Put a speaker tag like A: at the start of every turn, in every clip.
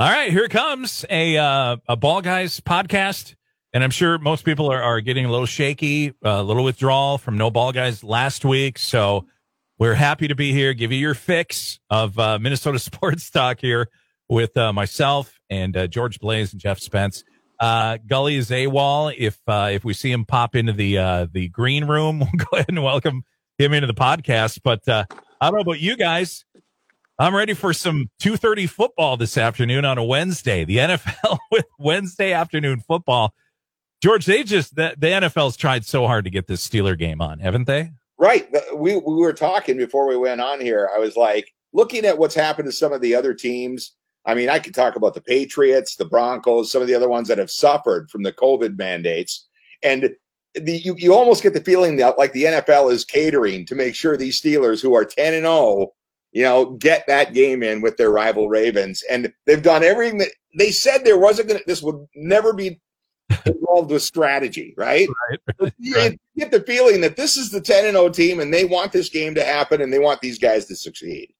A: All right, here comes a uh, a ball guys podcast, and I'm sure most people are, are getting a little shaky, uh, a little withdrawal from no ball guys last week. So we're happy to be here, give you your fix of uh, Minnesota sports talk here with uh, myself and uh, George Blaze and Jeff Spence. Uh, Gully is AWOL. If if we see him pop into the the green room, we'll go ahead and welcome him into the podcast. But I don't know about you guys. I'm ready for some 2:30 football this afternoon on a Wednesday. The NFL with Wednesday afternoon football. George, they just the, the NFL's tried so hard to get this Steeler game on, haven't they?
B: Right. We we were talking before we went on here. I was like looking at what's happened to some of the other teams. I mean, I could talk about the Patriots, the Broncos, some of the other ones that have suffered from the COVID mandates, and the, you you almost get the feeling that like the NFL is catering to make sure these Steelers, who are ten and zero, oh, you know, get that game in with their rival Ravens. And they've done everything that they said there wasn't going to, this would never be involved with strategy, right? right. You right. get the feeling that this is the 10 and 0 team and they want this game to happen and they want these guys to succeed.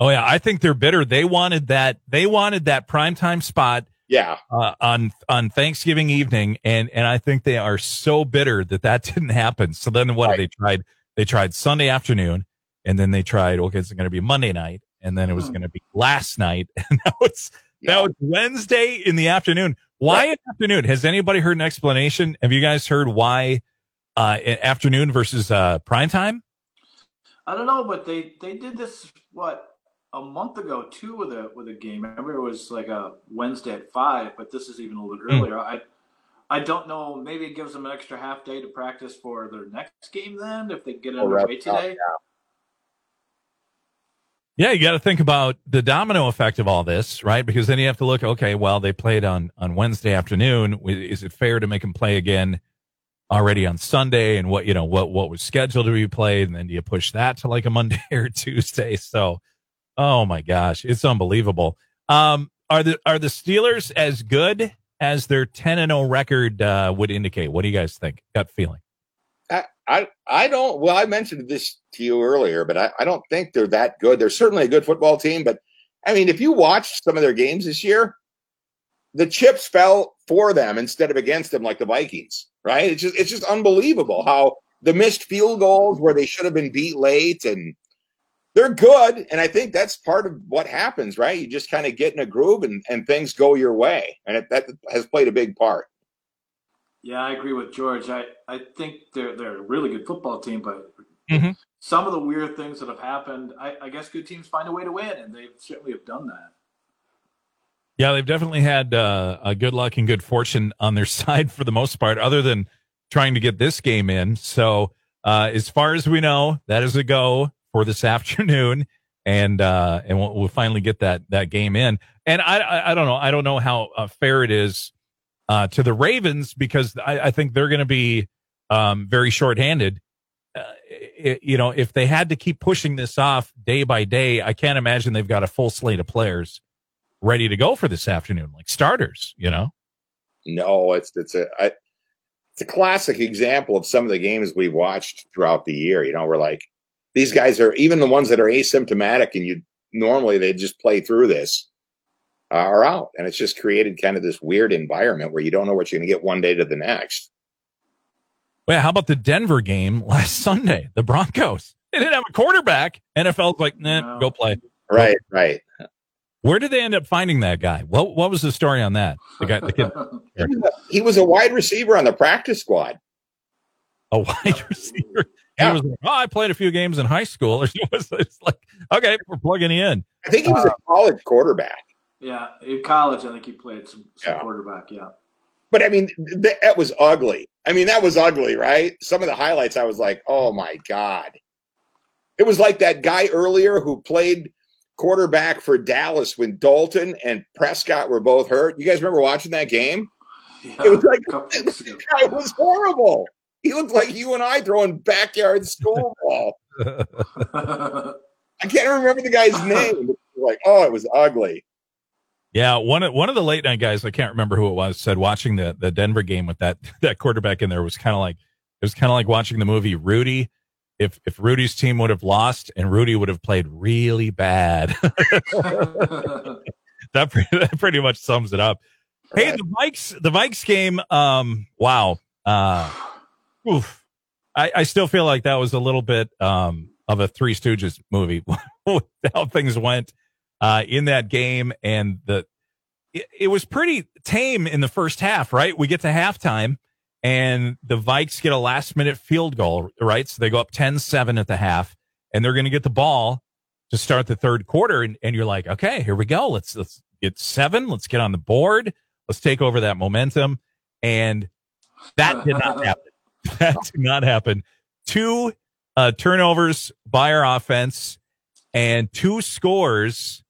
A: Oh yeah, I think they're bitter. They wanted that they wanted that primetime spot
B: yeah
A: uh, on on Thanksgiving evening and and I think they are so bitter that that didn't happen. So then what right. they tried they tried Sunday afternoon and then they tried, okay, it's going to be Monday night, and then it was hmm. going to be last night, and now it's yeah. now it's Wednesday in the afternoon. Why right. afternoon? Has anybody heard an explanation? Have you guys heard why uh, afternoon versus uh, prime time?
C: I don't know, but they they did this what a month ago too with a with a game. I remember it was like a Wednesday at five, but this is even a little bit hmm. earlier. Mm. I I don't know. Maybe it gives them an extra half day to practice for their next game. Then, if they get it underway today. Yeah.
A: Yeah, you got to think about the domino effect of all this, right? Because then you have to look, okay, well, they played on, on Wednesday afternoon. Is it fair to make them play again already on Sunday? And what, you know, what, what was scheduled to be played? And then do you push that to like a Monday or Tuesday? So, oh my gosh, it's unbelievable. Um, are the, are the Steelers as good as their 10 and 0 record, uh, would indicate? What do you guys think? Gut feeling?
B: I I don't. Well, I mentioned this to you earlier, but I, I don't think they're that good. They're certainly a good football team, but I mean, if you watch some of their games this year, the chips fell for them instead of against them, like the Vikings. Right? It's just it's just unbelievable how the missed field goals where they should have been beat late, and they're good. And I think that's part of what happens. Right? You just kind of get in a groove, and and things go your way, and it, that has played a big part.
C: Yeah, I agree with George. I, I think they're they're a really good football team, but mm-hmm. some of the weird things that have happened, I, I, guess good teams find a way to win, and they certainly have done that.
A: Yeah, they've definitely had uh, a good luck and good fortune on their side for the most part, other than trying to get this game in. So, uh, as far as we know, that is a go for this afternoon, and uh, and we'll, we'll, finally get that that game in. And I, I, I don't know, I don't know how uh, fair it is uh, to the Ravens because I, I think they're going to be um, very shorthanded. Uh, it, you know, if they had to keep pushing this off day by day, I can't imagine they've got a full slate of players ready to go for this afternoon, like starters. You know,
B: no, it's it's a I, it's a classic example of some of the games we've watched throughout the year. You know, we're like these guys are even the ones that are asymptomatic, and you normally they just play through this are out. And it's just created kind of this weird environment where you don't know what you're going to get one day to the next.
A: Well, how about the Denver game last Sunday? The Broncos. They didn't have a quarterback. NFL's like, nah, no. go play.
B: Right, right.
A: Where did they end up finding that guy? What What was the story on that? The guy, the kid.
B: he was a wide receiver on the practice squad.
A: A wide receiver. Yeah. He was like, oh, I played a few games in high school. Or was like, okay, we're plugging you in.
B: I think he was uh, a college quarterback.
C: Yeah, in college, I think he played some, some yeah. quarterback. Yeah.
B: But I mean, th- that was ugly. I mean, that was ugly, right? Some of the highlights, I was like, oh my God. It was like that guy earlier who played quarterback for Dallas when Dalton and Prescott were both hurt. You guys remember watching that game?
C: Yeah,
B: It was like
C: a couple weeks ago.
B: this guy was horrible. He looked like you and I throwing backyard school ball. I can't remember the guy's name. Like, oh, it was ugly.
A: Yeah, one of one of the late night guys, I can't remember who it was, said watching the the Denver game with that that quarterback in there was kind of like it was kind of like watching the movie Rudy. If if Rudy's team would have lost and Rudy would have played really bad, that pretty, that pretty much sums it up. Hey, the Vikes the Vikes game. Um, wow. Uh, oof. I I still feel like that was a little bit um of a Three Stooges movie. how things went uh in that game and the it, it was pretty tame in the first half, right? We get to halftime and the Vikes get a last minute field goal, right? So they go up 10-7 at the half and they're going to get the ball to start the third quarter and, and you're like, "Okay, here we go. Let's let's get 7, let's get on the board. Let's take over that momentum." And that did not happen. That did not happen. Two uh, turnovers by our offense and two scores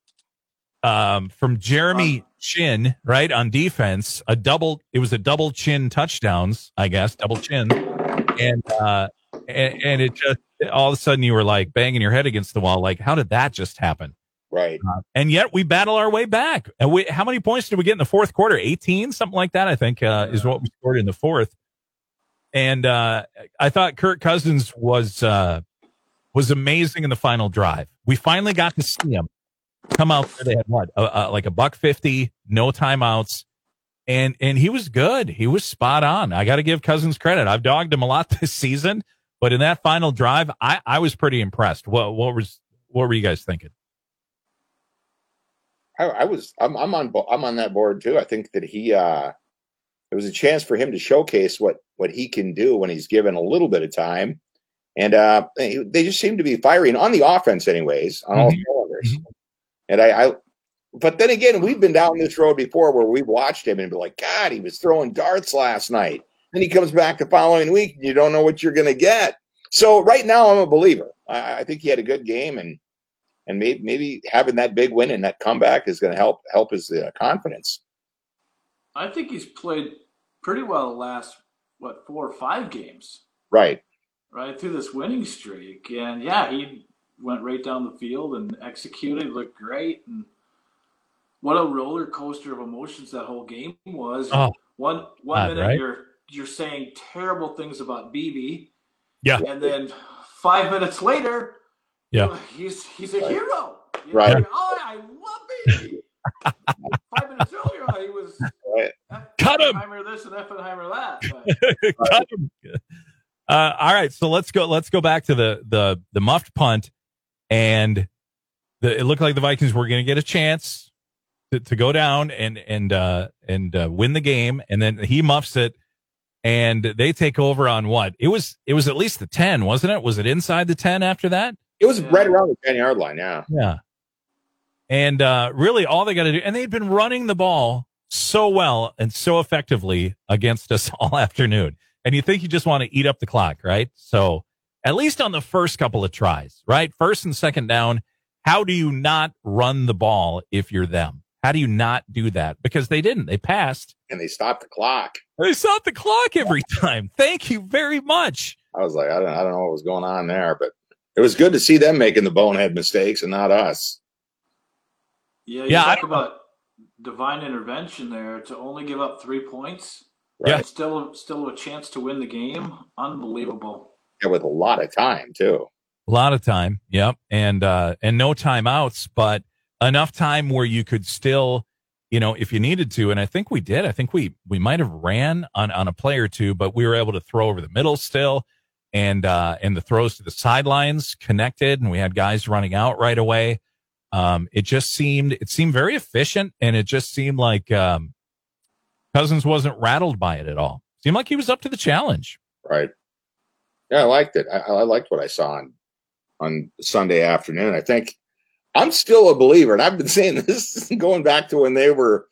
A: um, from Jeremy Chinn, right on defense. A double. It was a double chin touchdowns, I guess, double chin, and uh, and, and it just all of a sudden you were like banging your head against the wall, like how did that just happen?
B: Right.
A: And yet we battle our way back. And we, how many points did we get in the fourth quarter? 18, something like that, I think, uh, is what we scored in the fourth. And, uh, I thought Kirk Cousins was, uh, was amazing in the final drive. We finally got to see him come out there. They had what, uh, uh, like a buck 50, no timeouts. And, and he was good. He was spot on. I got to give Cousins credit. I've dogged him a lot this season, but in that final drive, I, I was pretty impressed. What, what was, what were you guys thinking?
B: I, I was I'm I'm on I'm on that board too. I think that he uh it was a chance for him to showcase what what he can do when he's given a little bit of time. And uh they, they just seem to be firing on the offense anyways, on all
A: Mhm.
B: cylinders. And I, I but then again, we've been down this road before where we've watched him and be like, God, he was throwing darts last night. Then he comes back the following week and you don't know what you're gonna get. So right now I'm a believer. I, I think he had a good game and and maybe maybe having that big win and that comeback is going to help help his uh, confidence.
C: I think he's played pretty well the last what four or five games,
B: Right.
C: right through this winning streak. And yeah, he went right down the field and executed, looked great, and what a roller coaster of emotions that whole game was.
A: Oh,
C: one one
A: God,
C: minute
A: right?
C: you're you're saying terrible things about Beebe,
A: Yeah.
C: and then five minutes later,
A: Yeah.
C: he's he's a hero. You know,
B: Right.
C: like, oh, I love Beebe. five minutes earlier, he was
B: Right.
A: Cut him.
C: Effenheimer this and Effenheimer that. But
A: Cut him. Uh, all right, so let's go. Let's go back to the the the muffed punt, and the, it looked like the Vikings were going to get a chance to, to go down and and uh, and uh, win the game, and then he muffs it, and they take over on what? It was it was at least the ten, wasn't it? Was it inside the ten after that?
B: It was
C: Yeah.
B: right around the ten yard line. Yeah.
A: Yeah. And uh, really, all they got to do, and they'd been running the ball so well and so effectively against us all afternoon. And you think you just want to eat up the clock, right? So at least on the first couple of tries, right? First and second down, how do you not run the ball if you're them? How do you not do that? Because they didn't. They passed.
B: And they stopped the clock.
A: They stopped the clock every time. Thank you very much.
B: I was like, I don't, I don't know what was going on there, but it was good to see them making the bonehead mistakes and not us.
C: yeah, you
A: Yeah,
C: talk
A: don't-
C: about divine intervention there to only give up three points.
A: Yeah.
C: Still, still a chance to win the game. Unbelievable.
B: Yeah, with a lot of time too.
A: A lot of time. Yep. And, uh, and no timeouts, but enough time where you could still, you know, if you needed to. And I think we did. I think we, we might have ran on, on a play or two, but we were able to throw over the middle still. And, uh, and the throws to the sidelines connected and we had guys running out right away. Um, it just seemed, it seemed very efficient and it just seemed like, um, Cousins wasn't rattled by it at all. Seemed like he was up to the challenge.
B: Right. Yeah, I liked it. I, I liked what I saw on on Sunday afternoon. I think I'm still a believer, and I've been saying this going back to when they were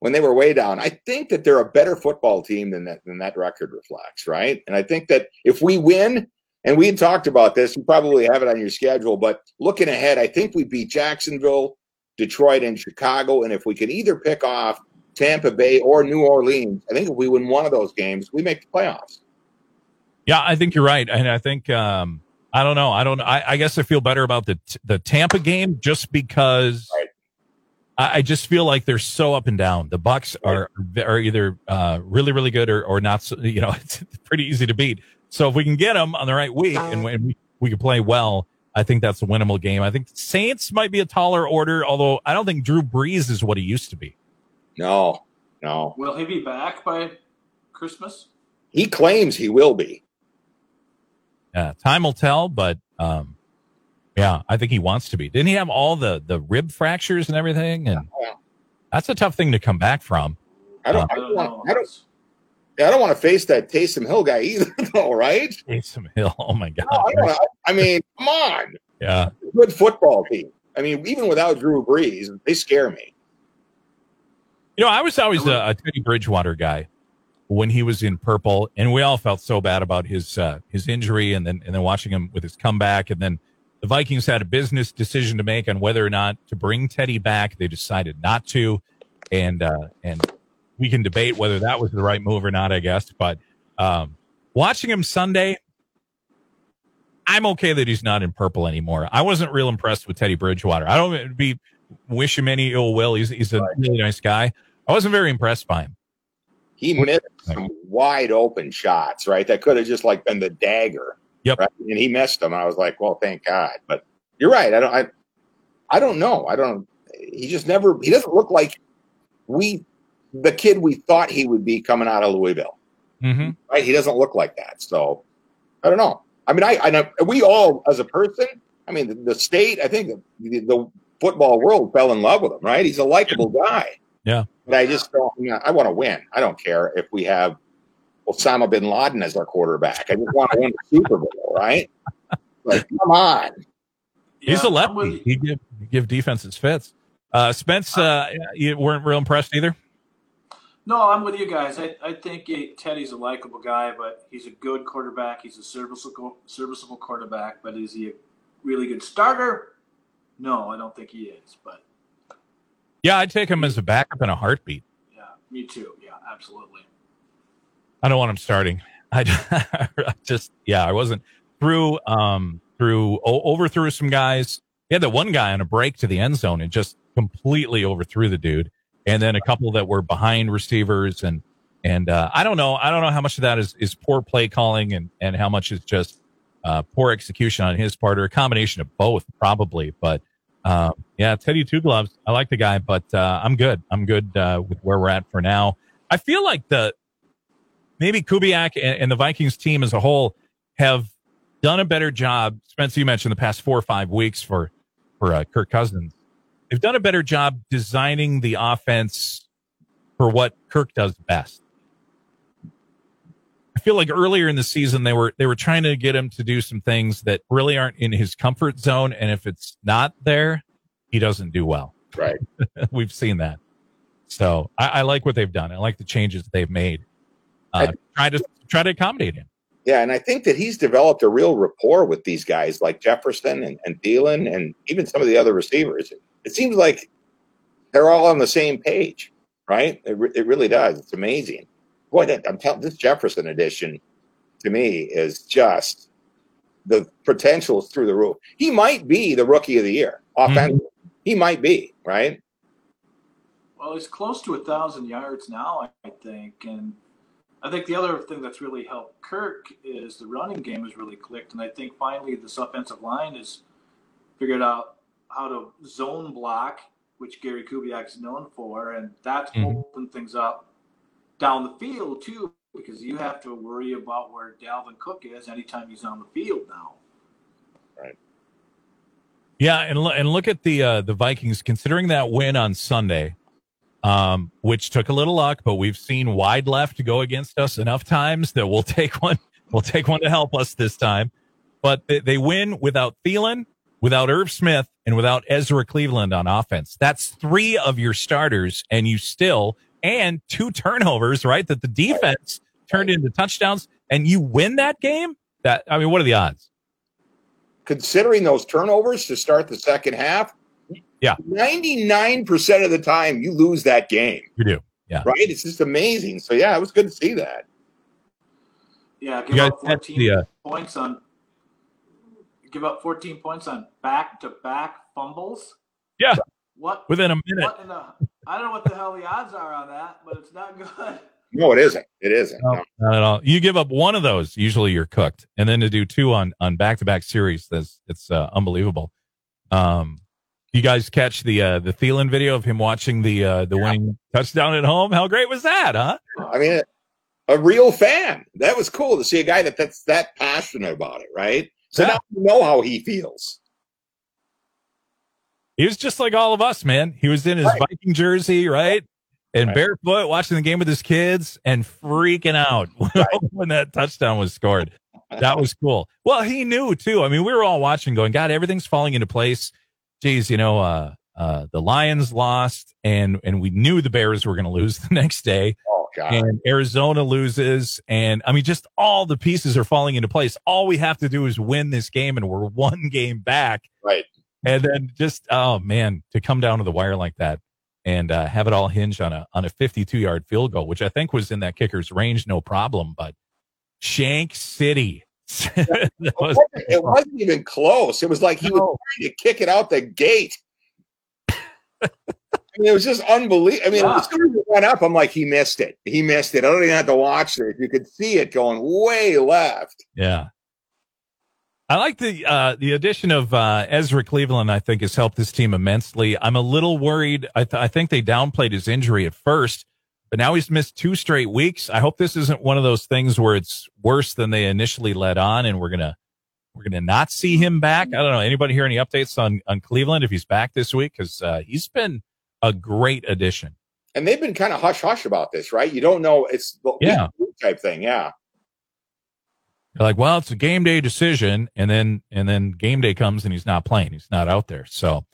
B: when they were way down. I think that they're a better football team than that than that record reflects, right? And I think that if we win, And we had talked about this. You probably have it on your schedule, but looking ahead, I think we beat Jacksonville, Detroit, and Chicago. And if we could either pick off Tampa Bay or New Orleans, I think if we win one of those games, we make the playoffs.
A: Yeah, I think you're right, and I think um, I don't know. I don't. I, I guess I feel better about the the Tampa game just because
B: Right.
A: I, I just feel like they're so up and down. The Bucks are are either uh, really really good or or not. So, you know, it's pretty easy to beat. So if we can get them on the right week and when we we can play well, I think that's a winnable game. I think Saints might be a taller order, although I don't think Drew Brees is what he used to be.
B: No, no.
C: Will he be back by Christmas?
B: He claims he will be.
A: Yeah, time will tell, but um, yeah, I think he wants to be. Didn't he have all the the rib fractures and everything? And
B: Yeah.
A: that's a tough thing to come back from.
B: I don't.
C: I
B: I
C: don't
B: want, I don't. I don't want to face that Taysom Hill guy either, though. Right?
A: Taysom Hill. Oh my god.
B: No, I- I mean, come on.
A: Yeah.
B: Good football team. I mean, even without Drew Brees, they scare me.
A: You know, I was always a, a Teddy Bridgewater guy when he was in purple, and we all felt so bad about his uh, his injury, and then and then watching him with his comeback, and then the Vikings had a business decision to make on whether or not to bring Teddy back. They decided not to, and uh, and we can debate whether that was the right move or not, I guess. But um, watching him Sunday, I'm okay that he's not in purple anymore. I wasn't real impressed with Teddy Bridgewater. I don't be wish him any ill will. He's he's a really nice guy. I wasn't very impressed by him.
B: He missed some wide open shots, right? That could have just like been the dagger.
A: Yep.
B: Right? And he missed them. I was like, well, thank God. But you're right. I don't. I, I don't know. I don't. He just never. He doesn't look like we, the kid we thought he would be coming out of Louisville.
A: Mm-hmm.
B: Right? He doesn't look like that. So I don't know. I mean, I, I know we all as a person. I mean, the, the state. I think the, the football world fell in love with him. Right? He's a likable guy.
A: Yeah.
B: But I just don't. you know, I want to win. I don't care if we have Osama bin Laden as our quarterback. I just want to win the Super Bowl. Right? Like, come on.
A: He's
C: Yeah,
A: a
C: I'm
A: lefty. He give he give defenses fits. Uh, Spence, uh, you weren't real impressed either.
C: No, I'm with you guys. I, I think eh, Teddy's a likable guy, but he's a good quarterback. He's a serviceable serviceable quarterback. But is he a really good starter? No, I don't think he is. But
A: Yeah, I'd take him as a backup in a heartbeat.
C: yeah, me too. Yeah, absolutely.
A: I don't want him starting. I I just yeah, I wasn't through um through overthrew some guys. He had that one guy on a break to the end zone and just completely overthrew the dude. And then a couple that were behind receivers and and uh, I don't know. I don't know how much of that is is poor play calling and and how much is just uh, poor execution on his part or a combination of both probably. But um, yeah, Teddy Two Gloves. I like the guy, but uh, I'm good. I'm good uh, with where we're at for now. I feel like the maybe Kubiak and, and the Vikings team as a whole have done a better job. Spencer, you mentioned the past four or five weeks for for uh, Kirk Cousins. They've done a better job designing the offense for what Kirk does best. I feel like earlier in the season they were they were trying to get him to do some things that really aren't in his comfort zone, and if it's not there, he doesn't do well.
B: Right.
A: We've seen that. So I, I like what they've done. I like the changes they've made. Uh, try to try to accommodate him.
B: Yeah, and I think that he's developed a real rapport with these guys like Jefferson and, and Thielen and even some of the other receivers. It seems like they're all on the same page, right? It, re- it really does. It's amazing. Boy, that, I'm telling this Jefferson edition to me is just the potential is through the roof. He might be the rookie of the year offensively. He might be, right?
C: Well, he's close to a thousand yards now, I think, and I think the other thing that's really helped Kirk is the running game has really clicked, and I think finally this offensive line has figured out how to zone block, which Gary Kubiak's known for, and that's
A: Mhm.
C: opened things up down the field too, because you have to worry about where Dalvin Cook is anytime he's on the field now. Right.
A: Yeah, and lo- and look at the uh, the Vikings considering that win on Sunday, um, which took a little luck, but we've seen wide left go against us enough times that we'll take one. We'll take one to help us this time. But they, they win without Thielen, without Irv Smith, and without Ezra Cleveland on offense. That's three of your starters, and you still and two turnovers, right? That the defense turned into touchdowns, and you win that game. That I mean, what are the odds?
B: Considering those turnovers to start the second half,
A: Yeah.
B: 99% of the time you lose that game,
A: You do. Yeah.
B: right? It's just amazing. So, yeah, it was good to see that.
C: Yeah, give up 14
A: the, uh,
C: points on give up 14 points on back-to-back fumbles.
A: Yeah.
C: What
A: Within a minute.
C: what in the I don't know what the hell the odds are on that, but it's not good.
B: No, it isn't. It isn't.
A: No,
B: No.
A: not at all. You give up one of those, usually you're cooked, and then to do two on on back to back series, that's it's uh, unbelievable. Um, you guys catch the uh, the Thielen video of him watching the uh, the winning touchdown at home? How great was that, huh?
B: I mean, a real fan. That was cool to see a guy that that's that passionate about it, right? So
A: Yeah.
B: now you know how he feels.
A: He was just like all of us, man. He was in his
B: Right.
A: Viking jersey, right? And
B: Right.
A: barefoot watching the game with his kids and freaking out when that touchdown was scored. That was cool. Well, he knew too. I mean, we were all watching going, God, everything's falling into place. Geez, you know, uh, uh, the Lions lost and, and we knew the Bears were going to lose the next day
B: Oh God.
A: and Arizona loses. And I mean, just all the pieces are falling into place. All we have to do is win this game and we're one game back.
B: Right.
A: And then just, oh man, to come down to the wire like that and uh, have it all hinge on a, on a 52 yard field goal, which I think was in that kicker's range. No problem. But Shank City.
B: It
A: was-
B: wasn't, it wasn't even close. It was like he was trying to kick it out the gate. I mean, it was just unbelievable. I mean,
C: Yeah.
B: as soon as it went up, I'm like, he missed it. He missed it. I don't even have to watch it. You could see it going way left.
A: Yeah. I like the uh, the addition of uh, Ezra Cleveland. I think has helped this team immensely. I'm a little worried. I, th- I think they downplayed his injury at first, but now he's missed two straight weeks. I hope this isn't one of those things where it's worse than they initially led on, and we're gonna we're gonna not see him back. I don't know. Anybody hear any updates on on Cleveland if he's back this week? Because uh, he's been a great addition.
B: And they've been kind of hush hush about this, right? You don't know. It's the
A: Yeah.
B: type thing. Yeah.
A: They're like, well, it's a game day decision, and then and then game day comes and he's not playing. He's not out there. So,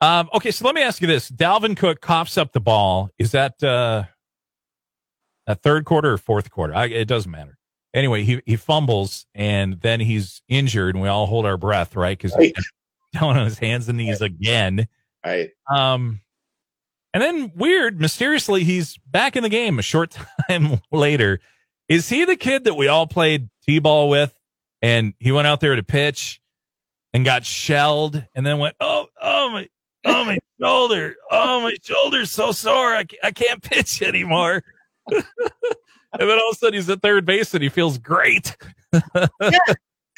A: um, okay. So let me ask you this: Dalvin Cook coughs up the ball. Is that uh, a third quarter or fourth quarter? I, it doesn't matter. Anyway, he he fumbles and then he's injured, and we all hold our breath, right? Because
B: Right.
A: he's down on his hands and knees again.
B: Right.
A: Um, and then weird, mysteriously, he's back in the game a short time later. Is he the kid that we all played t-ball with, and he went out there to pitch and got shelled, and then went, oh, oh my, oh my shoulder, oh my shoulder's so sore, I, I can't pitch anymore. and then all of a sudden he's at third base and he feels great.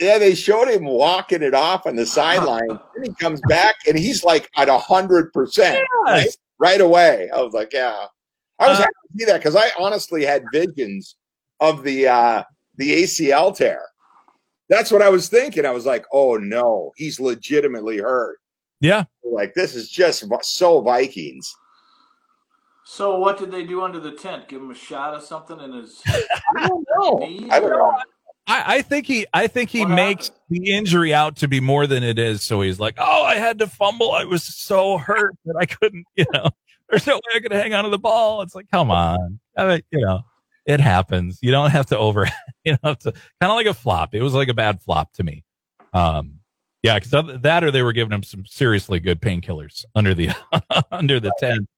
B: Yeah, they showed him walking it off on the sideline. then he comes back and he's like at a hundred percent right, right away. I was like, yeah. I was
A: Uh,
B: happy to see that because I honestly had visions of the uh the ACL tear. That's what I was thinking. I was like, oh no, he's legitimately hurt.
A: Yeah.
B: Like this is just so Vikings.
C: So what did they do under the tent? Give him a shot of something in his
B: I don't know. I don't know.
A: I, I think he I think he
C: What
A: makes
C: happened?
A: the injury out to be more than it is. So he's like, Oh, I had to fumble. I was so hurt that I couldn't, you know, there's no way I could hang on to the ball. It's like, come on. I mean, you know, it happens. You don't have to over you know to kind of like a flop. It was like a bad flop to me. Um yeah, because that or they were giving him some seriously good painkillers under the under the tent.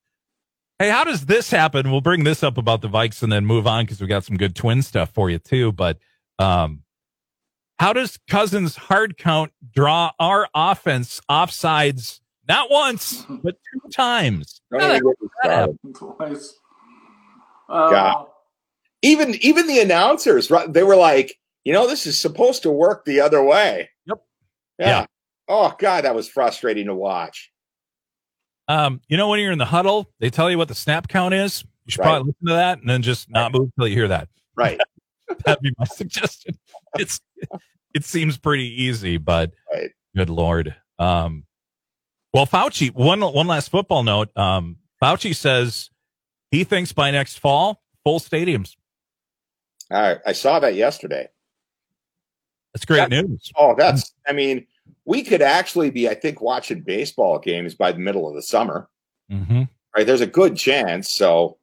A: Hey, how does this happen? We'll bring this up about the Vikes and then move on because we got some good twin stuff for you too. But um, how does Cousins hard count draw our offense offsides not once but two times?
B: Don't even get me started.
C: Twice. Uh,
B: God. Even even the announcers, right? They were like, you know, this is supposed to work the other way.
A: Yep.
B: Yeah.
A: Yeah.
B: Oh God, that was frustrating to watch.
A: Um, you know when you're in the huddle, they tell you what the snap count is. You should
B: Right.
A: probably listen to that and then just not move until you hear that.
B: Right.
A: That'd be my suggestion. It's it seems pretty easy, but
B: Right.
A: good lord. Um, well, Fauci. One one last football note. Um, Fauci says he thinks by next fall, full stadiums.
B: I, I saw that yesterday.
A: That's great news.
B: Oh, that's. I mean, we could actually be, I think, watching baseball games by the middle of the summer.
A: hmm
B: Right? There's a good chance. So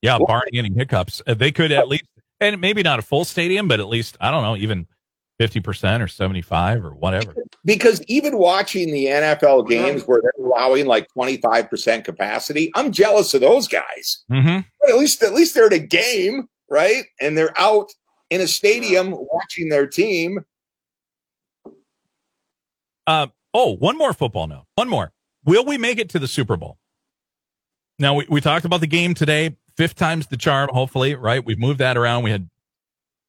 A: Yeah,
B: Well-
A: barring any hiccups, uh, they could at least, and maybe not a full stadium, but at least I don't know, even 50% or 75 or whatever.
B: Because even watching the NFL games where they're allowing like 25% capacity, I'm jealous of those guys.
A: Mm-hmm.
B: At least at least they're at a game, right? And they're out in a stadium watching their team.
A: Uh, oh, one more football note. One more. Will we make it to the Super Bowl? Now, we, we talked about the game today. Fifth time's the charm, hopefully, right? We've moved that around. We had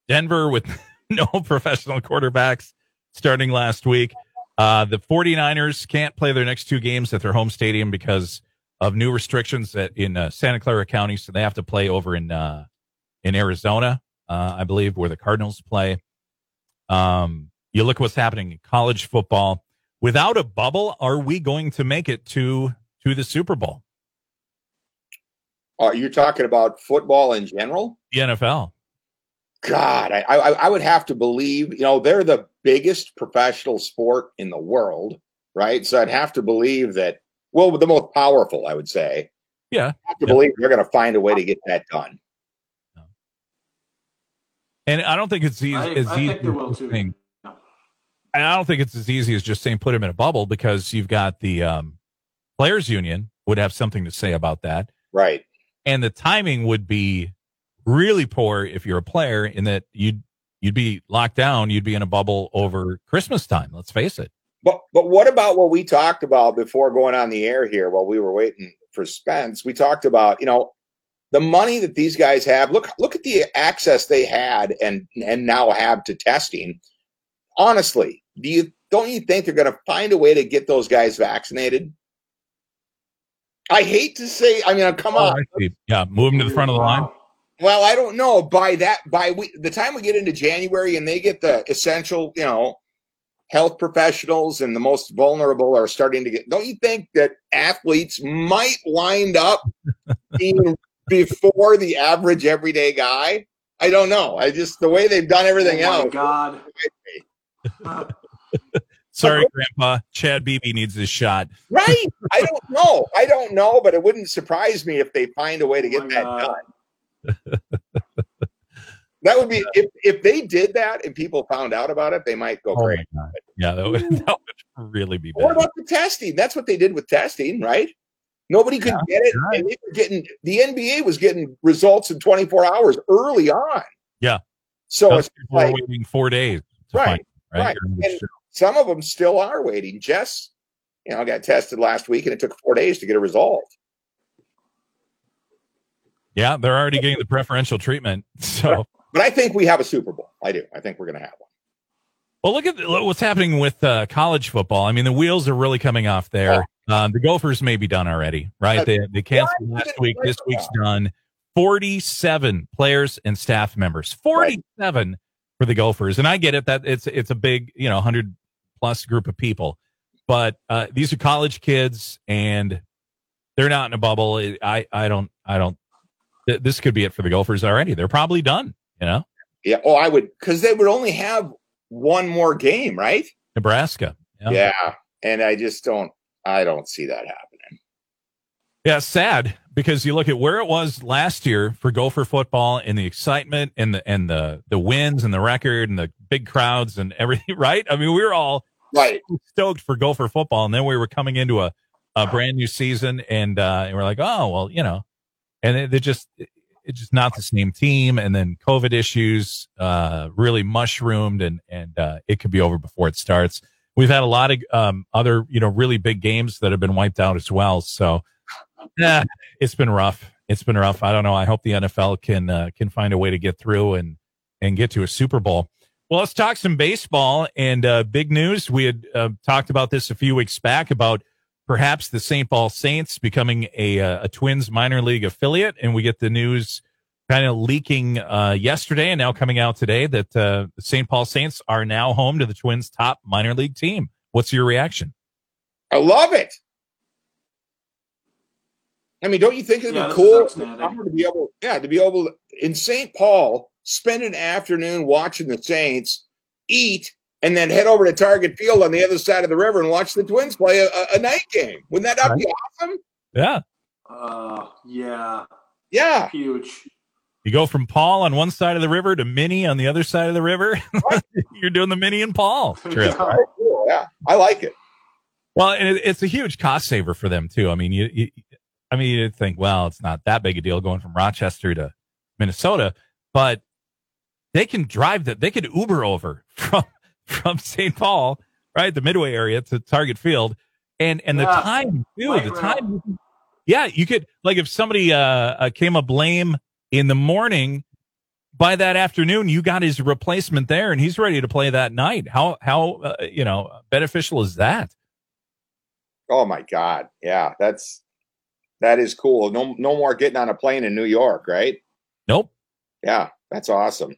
A: Denver with no professional quarterbacks starting last week. Uh, the 49ers can't play their next two games at their home stadium because of new restrictions at, in uh, Santa Clara County. So they have to play over in, uh, in Arizona, uh, I believe, where the Cardinals play. Um, you look what's happening in college football. Without a bubble, are we going to make it to to the Super Bowl?
B: Are you talking about football in general?
A: The NFL.
B: God, I, I I would have to believe. You know, they're the biggest professional sport in the world, right? So I'd have to believe that. Well, the most powerful, I would say.
A: Yeah,
B: I have to
A: Yeah.
B: believe they're going to find a way to get that done.
A: And I don't think it's easy,
C: I,
A: as
C: I
A: easy
C: think they will
A: as
C: too.
A: saying- and I don't think it's as easy as just saying put him in a bubble because you've got the um, players union would have something to say about that,
B: Right.
A: and the timing would be really poor if you're a player in that you'd you'd be locked down, you'd be in a bubble over Christmas time. Let's face it.
B: But but what about what we talked about before going on the air here while we were waiting for Spence? We talked about, you know, the money that these guys have. Look look at the access they had and and now have to testing. Honestly, do you don't you think they're going to find a way to get those guys vaccinated? I hate to say, I mean, come oh, on.
A: Oh, I. Yeah, move him to the front of the line.
B: Well, I don't know. By that, by we, the time we get into January and they get the essential, you know, health professionals and the most vulnerable are starting to get. Don't you think that athletes might wind up being before the average everyday guy? I don't know. I just the way they've done everything
C: oh my
B: else.
C: God.
A: Sorry, Grandpa. Chad Beebe needs his shot.
B: Right? I don't know. I don't know, but it wouldn't surprise me if they find a way to
C: Oh
B: get
C: my
B: that
C: God.
B: done. That would be if if they did that and people found out about it, they might go
A: Oh
B: crazy.
A: Yeah, that would, that would really be
B: What about the testing? That's what they did with testing, right? Nobody could get it,
A: right.
B: and they were getting the NBA was getting results in 24 hours early on.
A: Yeah.
B: So
A: Those
B: it's like
A: waiting four days
B: Right,
A: find right.
B: right. And- some of them still are waiting. Jess, you know, got tested last week, and it took four days to get a result.
A: Yeah, they're already getting the preferential treatment. So,
B: But I think we have a Super Bowl. I do. I think we're going to have one.
A: well, look at what's happening with uh, college football. I mean, the wheels are really coming off there. Um, the Gophers may be done already, right? They they canceled last week. This week's done. Forty-seven players and staff members. Forty-seven for the Gophers, and I get it that it's it's a big you know hundred plus group of people, but uh, these are college kids and they're not in a bubble. I I don't I don't. th- This could be it for the Gophers already. They're probably done. You know,
B: Yeah. Oh, I would because they would only have one more game, right?
A: Nebraska. Yeah.
B: Yeah. And I just don't. I don't see that happening.
A: Yeah, sad because you look at where it was last year for Gopher football and the excitement and the and the the wins and the record and the big crowds and everything, right? I mean, we were all
B: Right.
A: stoked for Gopher football, and then we were coming into a, a brand new season, and uh, and we're like, oh well, you know, and it, it just it's just not the same team, and then COVID issues uh, really mushroomed, and and uh, it could be over before it starts. We've had a lot of um, other you know really big games that have been wiped out as well, so yeah, it's been rough. It's been rough. I don't know. I hope the NFL can uh, can find a way to get through and and get to a Super Bowl. Well, let's talk some baseball and uh, big news. We had uh, talked about this a few weeks back about perhaps the St. Paul Saints becoming a, uh, a Twins minor league affiliate, and we get the news kind of leaking uh, yesterday and now coming out today that uh, St. Paul Saints are now home to the Twins' top minor league team. What's your reaction?
B: I love it. I mean, don't you think it'd
C: Yeah,
B: be cool to be able, yeah, to be able to, in St. Paul spend an afternoon watching the Saints eat and then head over to Target Field on the other side of the river and watch the Twins play a, a- a night game. Wouldn't that not be awesome?
A: Yeah.
C: Uh, yeah,
B: Yeah.
C: huge.
A: You go from Paul on one side of the river to Minnie on the other side of the river. You're doing the Minnie and Paul trip.
C: Yeah.
B: Oh, cool. Yeah, I like it.
A: Well, and it, it's a huge cost saver for them too. I mean, you, you, I mean, you'd think, well, it's not that big a deal going from Rochester to Minnesota, but they can drive that. They could Uber over from from St. Paul, right, the Midway area to Target Field, and and the time too. The time, yeah, you could like if somebody uh, uh came up lame in the morning. By that afternoon, you got his replacement there, and he's ready to play that night. How how uh, you know beneficial is that?
B: Oh my God. Yeah, that's that is cool. No, no more getting on a plane in New York, right?
A: Nope.
B: Yeah, that's awesome.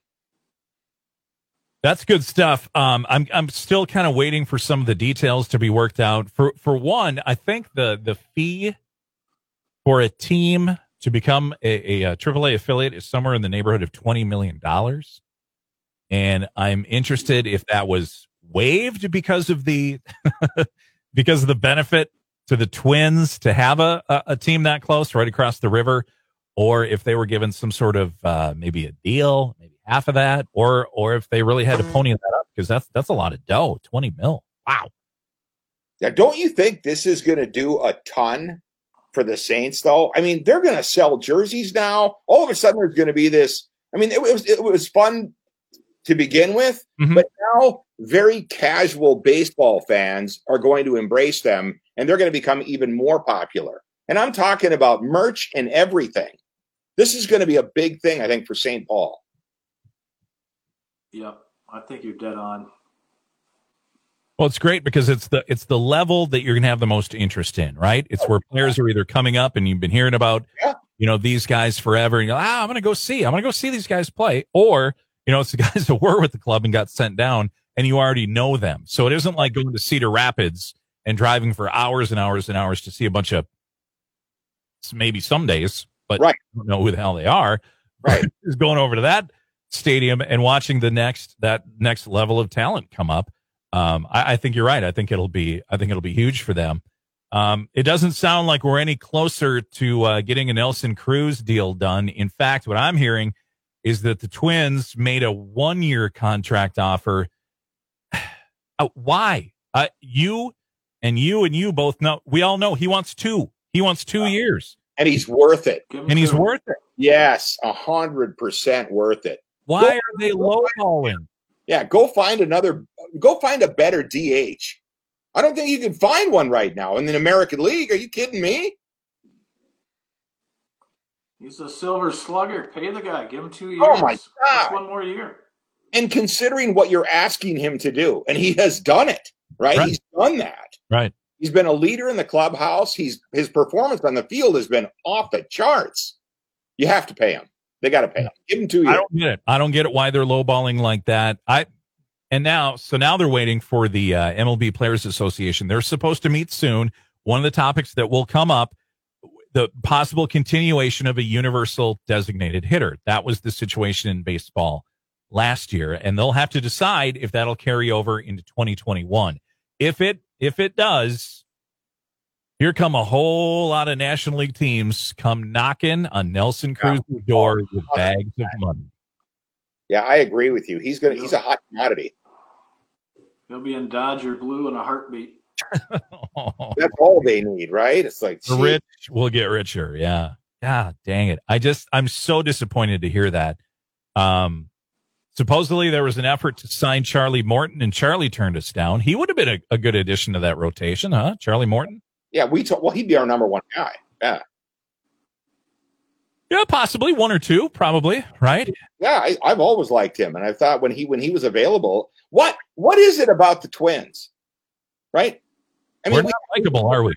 A: That's good stuff. Um, I'm I'm still kind of waiting for some of the details to be worked out. For for one, I think the the fee for a team to become a, a, a AAA affiliate is somewhere in the neighborhood of twenty million dollars, and I'm interested if that was waived because of the because of the benefit to the Twins to have a, a, a team that close right across the river, or if they were given some sort of uh, maybe a deal, maybe half of that, or or if they really had to pony that up because that's that's a lot of dough, twenty mil. Wow.
B: Now, don't you think this is going to do a ton for the Saints, though? I mean, they're going to sell jerseys now. All of a sudden, there's going to be this. I mean, it was it was fun to begin with,
A: Mhm.
B: but now very casual baseball fans are going to embrace them, and they're going to become even more popular. And I'm talking about merch and everything. This is going to be a big thing, I think, for St. Paul.
C: Yep. I think you're dead on.
A: Well, it's great because it's the it's the level that you're going to have the most interest in, right? It's where players are either coming up and you've been hearing about,
B: Yeah.
A: you know, these guys forever, and you're like, ah, I'm going to go see, I'm going to go see these guys play, or you know, it's the guys that were with the club and got sent down, and you already know them. So it isn't like going to Cedar Rapids and driving for hours and hours and hours to see a bunch of maybe some days, but
B: Right.
A: you don't know who the hell they are.
B: Right.
A: is going over to that stadium and watching the next that next level of talent come up. Um, I, I think you're right. I think it'll be I think it'll be huge for them. Um, it doesn't sound like we're any closer to uh, getting a Nelson Cruz deal done. In fact, what I'm hearing is that the Twins made a one year contract offer. Uh, why? Uh, you and you and you both know. We all know he wants two. He wants two years,
B: And he's worth it.
A: And he's worth it.
B: Yes, a hundred percent worth it.
A: Why are they lowballing?
B: Yeah, go find another. Go find a better DH. I don't think you can find one right now in the American League. Are you kidding me?
C: He's a silver slugger. Pay the guy. Give him two oh years.
B: Oh, my
C: Just
B: God.
C: one more year.
B: And considering what you're asking him to do, and he has done it, right?
A: Right.
B: He's done that.
A: Right.
B: He's been a leader in the clubhouse. He's his performance on the field has been off the charts. You have to pay him. They got to pay him. Give him two years.
A: I don't get it. I don't get it why they're lowballing like that. I and now so now they're waiting for the uh, MLB Players Association. They're supposed to meet soon. One of the topics that will come up the possible continuation of a universal designated hitter. That was the situation in baseball last year and they'll have to decide if that'll carry over into 2021. If it if it does, here come a whole lot of National League teams come knocking on Nelson Cruz's door with bags of money.
B: Yeah, I agree with you. He's gonna. He's a hot commodity.
C: He'll be in Dodger blue in a heartbeat.
B: That's all they need, right? It's like
A: The
B: gee,
A: rich will get richer. Yeah. God dang it. I just, I'm so disappointed to hear that. Um, supposedly there was an effort to sign Charlie Morton and Charlie turned us down. He would have been a, a good addition to that rotation, huh? Charlie Morton?
B: Yeah, we told. Well, he'd be our number one guy. Yeah,
A: Yeah, possibly one or two, probably, right?
B: yeah. I, I've always liked him, and I thought when he when he was available, what what is it about the Twins, right? I mean,
A: We're
B: mean, we,
A: not likable, are we?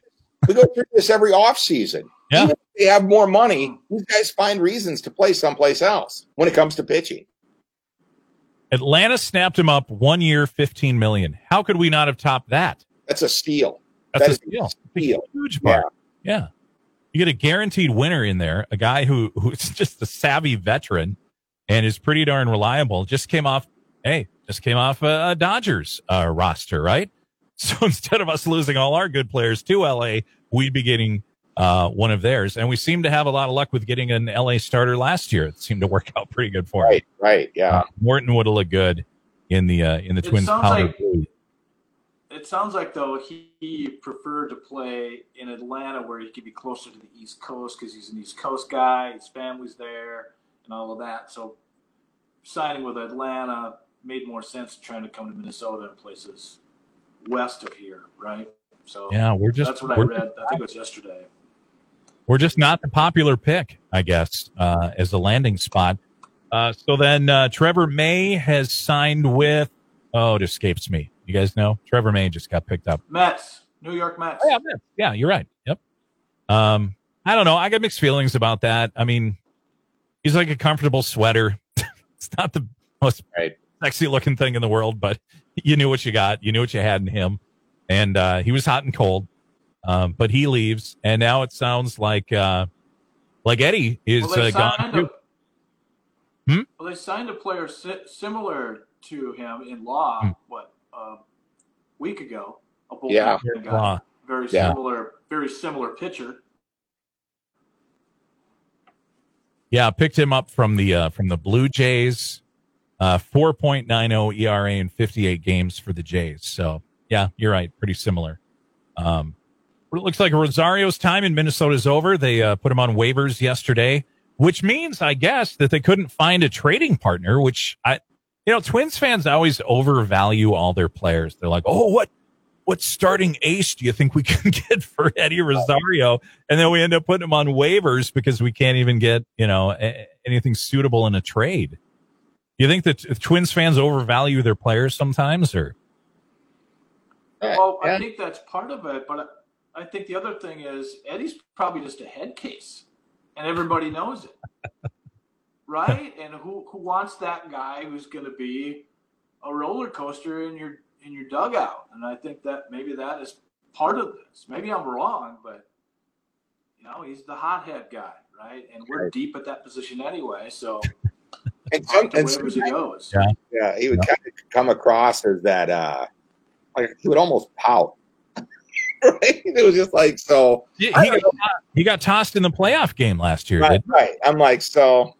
B: we go through this every off season.
A: Yeah.
B: Even if they have more money, these guys find reasons to play someplace else when it comes to pitching.
A: Atlanta snapped him up one year, 15 million. How could we not have topped that?
B: That's a steal.
A: That's
B: That
A: a
B: is
A: steal. It's a huge part. Yeah. You get a guaranteed winner in there, a guy who who's just a savvy veteran and is pretty darn reliable. Just came off, hey, just came off a, a Dodgers uh, roster, right? So instead of us losing all our good players to LA, we'd be getting uh, one of theirs. And we seem to have a lot of luck with getting an LA starter last year. It seemed to work out pretty good for
B: Right,
A: him.
B: right, yeah.
A: Uh, Morton would have looked good in the uh, in the
C: It
A: Twins
C: sounds like-
A: blue.
C: It sounds like though he, he preferred to play in Atlanta where he could be closer to the East Coast because he's an East Coast guy. His family's there and all of that. So signing with Atlanta made more sense than trying to come to Minnesota and places west of here, right? So
A: Yeah, we're just
C: that's what I read. I think it was yesterday.
A: we're just not the popular pick, I guess, uh, as a landing spot. Uh, so then uh, Trevor May has signed with. Oh, it escapes me. You guys know Trevor May just got picked up.
C: Mets, New York Mets.
A: Oh, yeah, man. yeah, you're right. Yep. Um, I don't know. I got mixed feelings about that. I mean, he's like a comfortable sweater. it's not the most
B: Right.
A: sexy looking thing in the world, but you knew what you got. You knew what you had in him, and uh, he was hot and cold. Um, but he leaves, and now it sounds like uh, like Eddie is
C: Well,
A: uh, gone.
C: a,
A: Hmm?
C: well, they signed a player si- similar to him in Law.
A: Hmm.
C: What a week ago? A bullpen
B: Yeah.
C: guy. very
B: Yeah.
C: similar, very similar pitcher.
A: Yeah, picked him up from the uh, from the Blue Jays. Uh, 4.90 ERA in 58 games for the Jays. So yeah, you're right. Pretty similar. Um, but it looks like Rosario's time in Minnesota is over. They uh, put him on waivers yesterday, which means, I guess, that they couldn't find a trading partner. Which I, you know, Twins fans always overvalue all their players. They're like, oh, what what starting ace do you think we can get for Eddie Rosario? And then we end up putting him on waivers because we can't even get, you know, a- anything suitable in a trade. Do you think that if Twins fans overvalue their players sometimes or?
C: Well, I think that's part of it, but I, I think the other thing is Eddie's probably just a head case, and everybody knows it, right? And who who wants that guy who's going to be a roller coaster in your in your dugout? And I think that maybe that is part of this. Maybe I'm wrong, but you know he's the hothead guy, right? And we're
B: Right.
C: deep at that position anyway, so
B: And, some, and
C: wherever he goes.
A: Yeah.
B: yeah, he would kind of come across as that, uh, like he would almost pout. right? It was just like, so,
A: He, he got, he got tossed in the playoff game last year.
B: right, right. I'm like, so,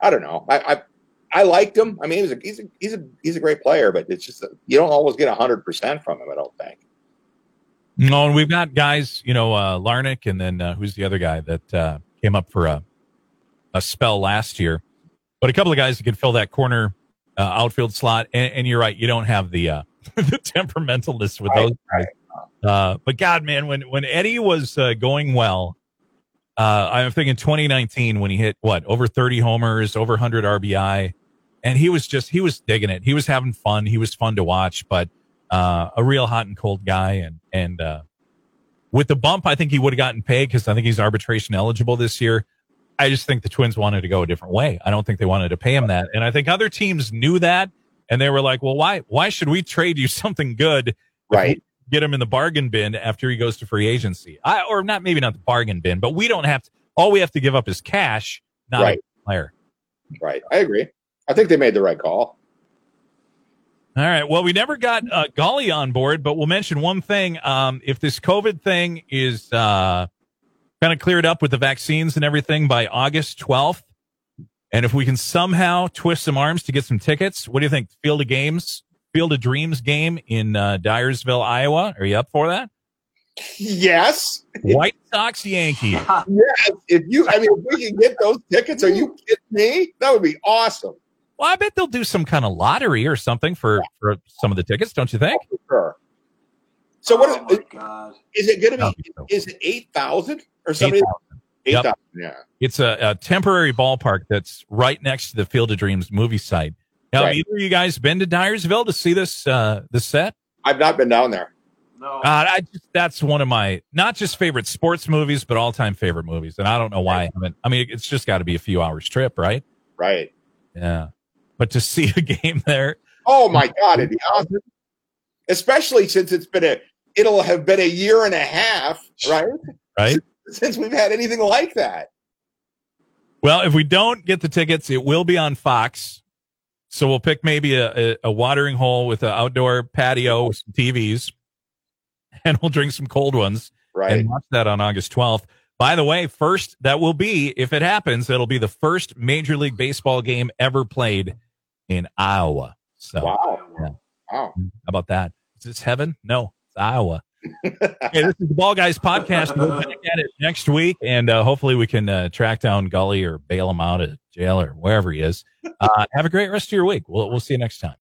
B: I don't know. I, I, I liked him. I mean, he was a, he's a, he's a, he's a great player, but it's just, you don't always get hundred percent from him. I don't think.
A: No, and we've got guys, you know, uh, Larnach and then uh, who's the other guy that uh, came up for a, a spell last year. But a couple of guys that can fill that corner uh, outfield slot. And, and you're right, you don't have the uh, the temperamentalness with those guys. Uh, but God, man, when when Eddie was uh, going well, uh, I'm thinking 2019 when he hit what over 30 homers, over 100 RBI, and he was just he was digging it. He was having fun. He was fun to watch, but uh, a real hot and cold guy. And and uh, with the bump, I think he would have gotten paid because I think he's arbitration eligible this year. I just think the Twins wanted to go a different way. I don't think they wanted to pay him that, and I think other teams knew that, and they were like, "Well, why why should we trade you something good?"
B: Right.
A: Get him in the bargain bin after he goes to free agency. I, or not, maybe not the bargain bin, but we don't have to, all we have to give up is cash, not
B: Right.
A: a player.
B: Right. I agree. I think they made the right call.
A: All right. Well, we never got uh, Golly on board, but we'll mention one thing. Um, if this COVID thing is uh, kind of cleared up with the vaccines and everything by August 12th, and if we can somehow twist some arms to get some tickets, what do you think? Field of Games, Field of Dreams game in uh, Dyersville, Iowa. Are you up for that?
B: Yes.
A: White Sox, Yankees.
B: Yes. If you, I mean, if we can get those tickets, are you kidding me? That would be awesome.
A: Well, I bet they'll do some kind of lottery or something for, for some of the tickets, don't you think?
B: For sure. So what
C: oh
B: is,
C: my god!
B: is it going to be?
A: think.
B: Is it eight thousand or something?
A: 8,000.
B: Eight
A: Yep.
B: Yeah.
A: It's a, a temporary ballpark that's right next to the Field of Dreams movie site. Now, have
B: Right.
A: either of you guys been to Dyersville to see this uh, this set?
B: I've not been down there.
C: No,
A: Uh, I just, that's one of my not just favorite sports movies, but all time favorite movies. And I don't know why I haven't. I mean, it's just got to be a few hours trip, right?
B: Right.
A: Yeah. But to see a game there,
B: Oh my God, it'd be awesome. Especially since it's been a, it'll have been a year and a half, right?
A: right?
B: Since we've had anything like that.
A: Well, if we don't get the tickets, it will be on Fox. So we'll pick maybe a, a, a watering hole with an outdoor patio with some TVs, and we'll drink some cold ones.
B: right.
A: And watch that on August 12th. By the way, first that will be, if it happens, it'll be the first Major League Baseball game ever played in Iowa. So,
B: wow.
A: Yeah.
B: Wow.
A: how about that? Is this heaven? No, it's Iowa. hey, this is the Ball Guys podcast. We'll back at it next week, and uh, hopefully we can uh, track down Gully or bail him out of jail or wherever he is. Uh, have a great rest of your week. We'll, we'll see you next time.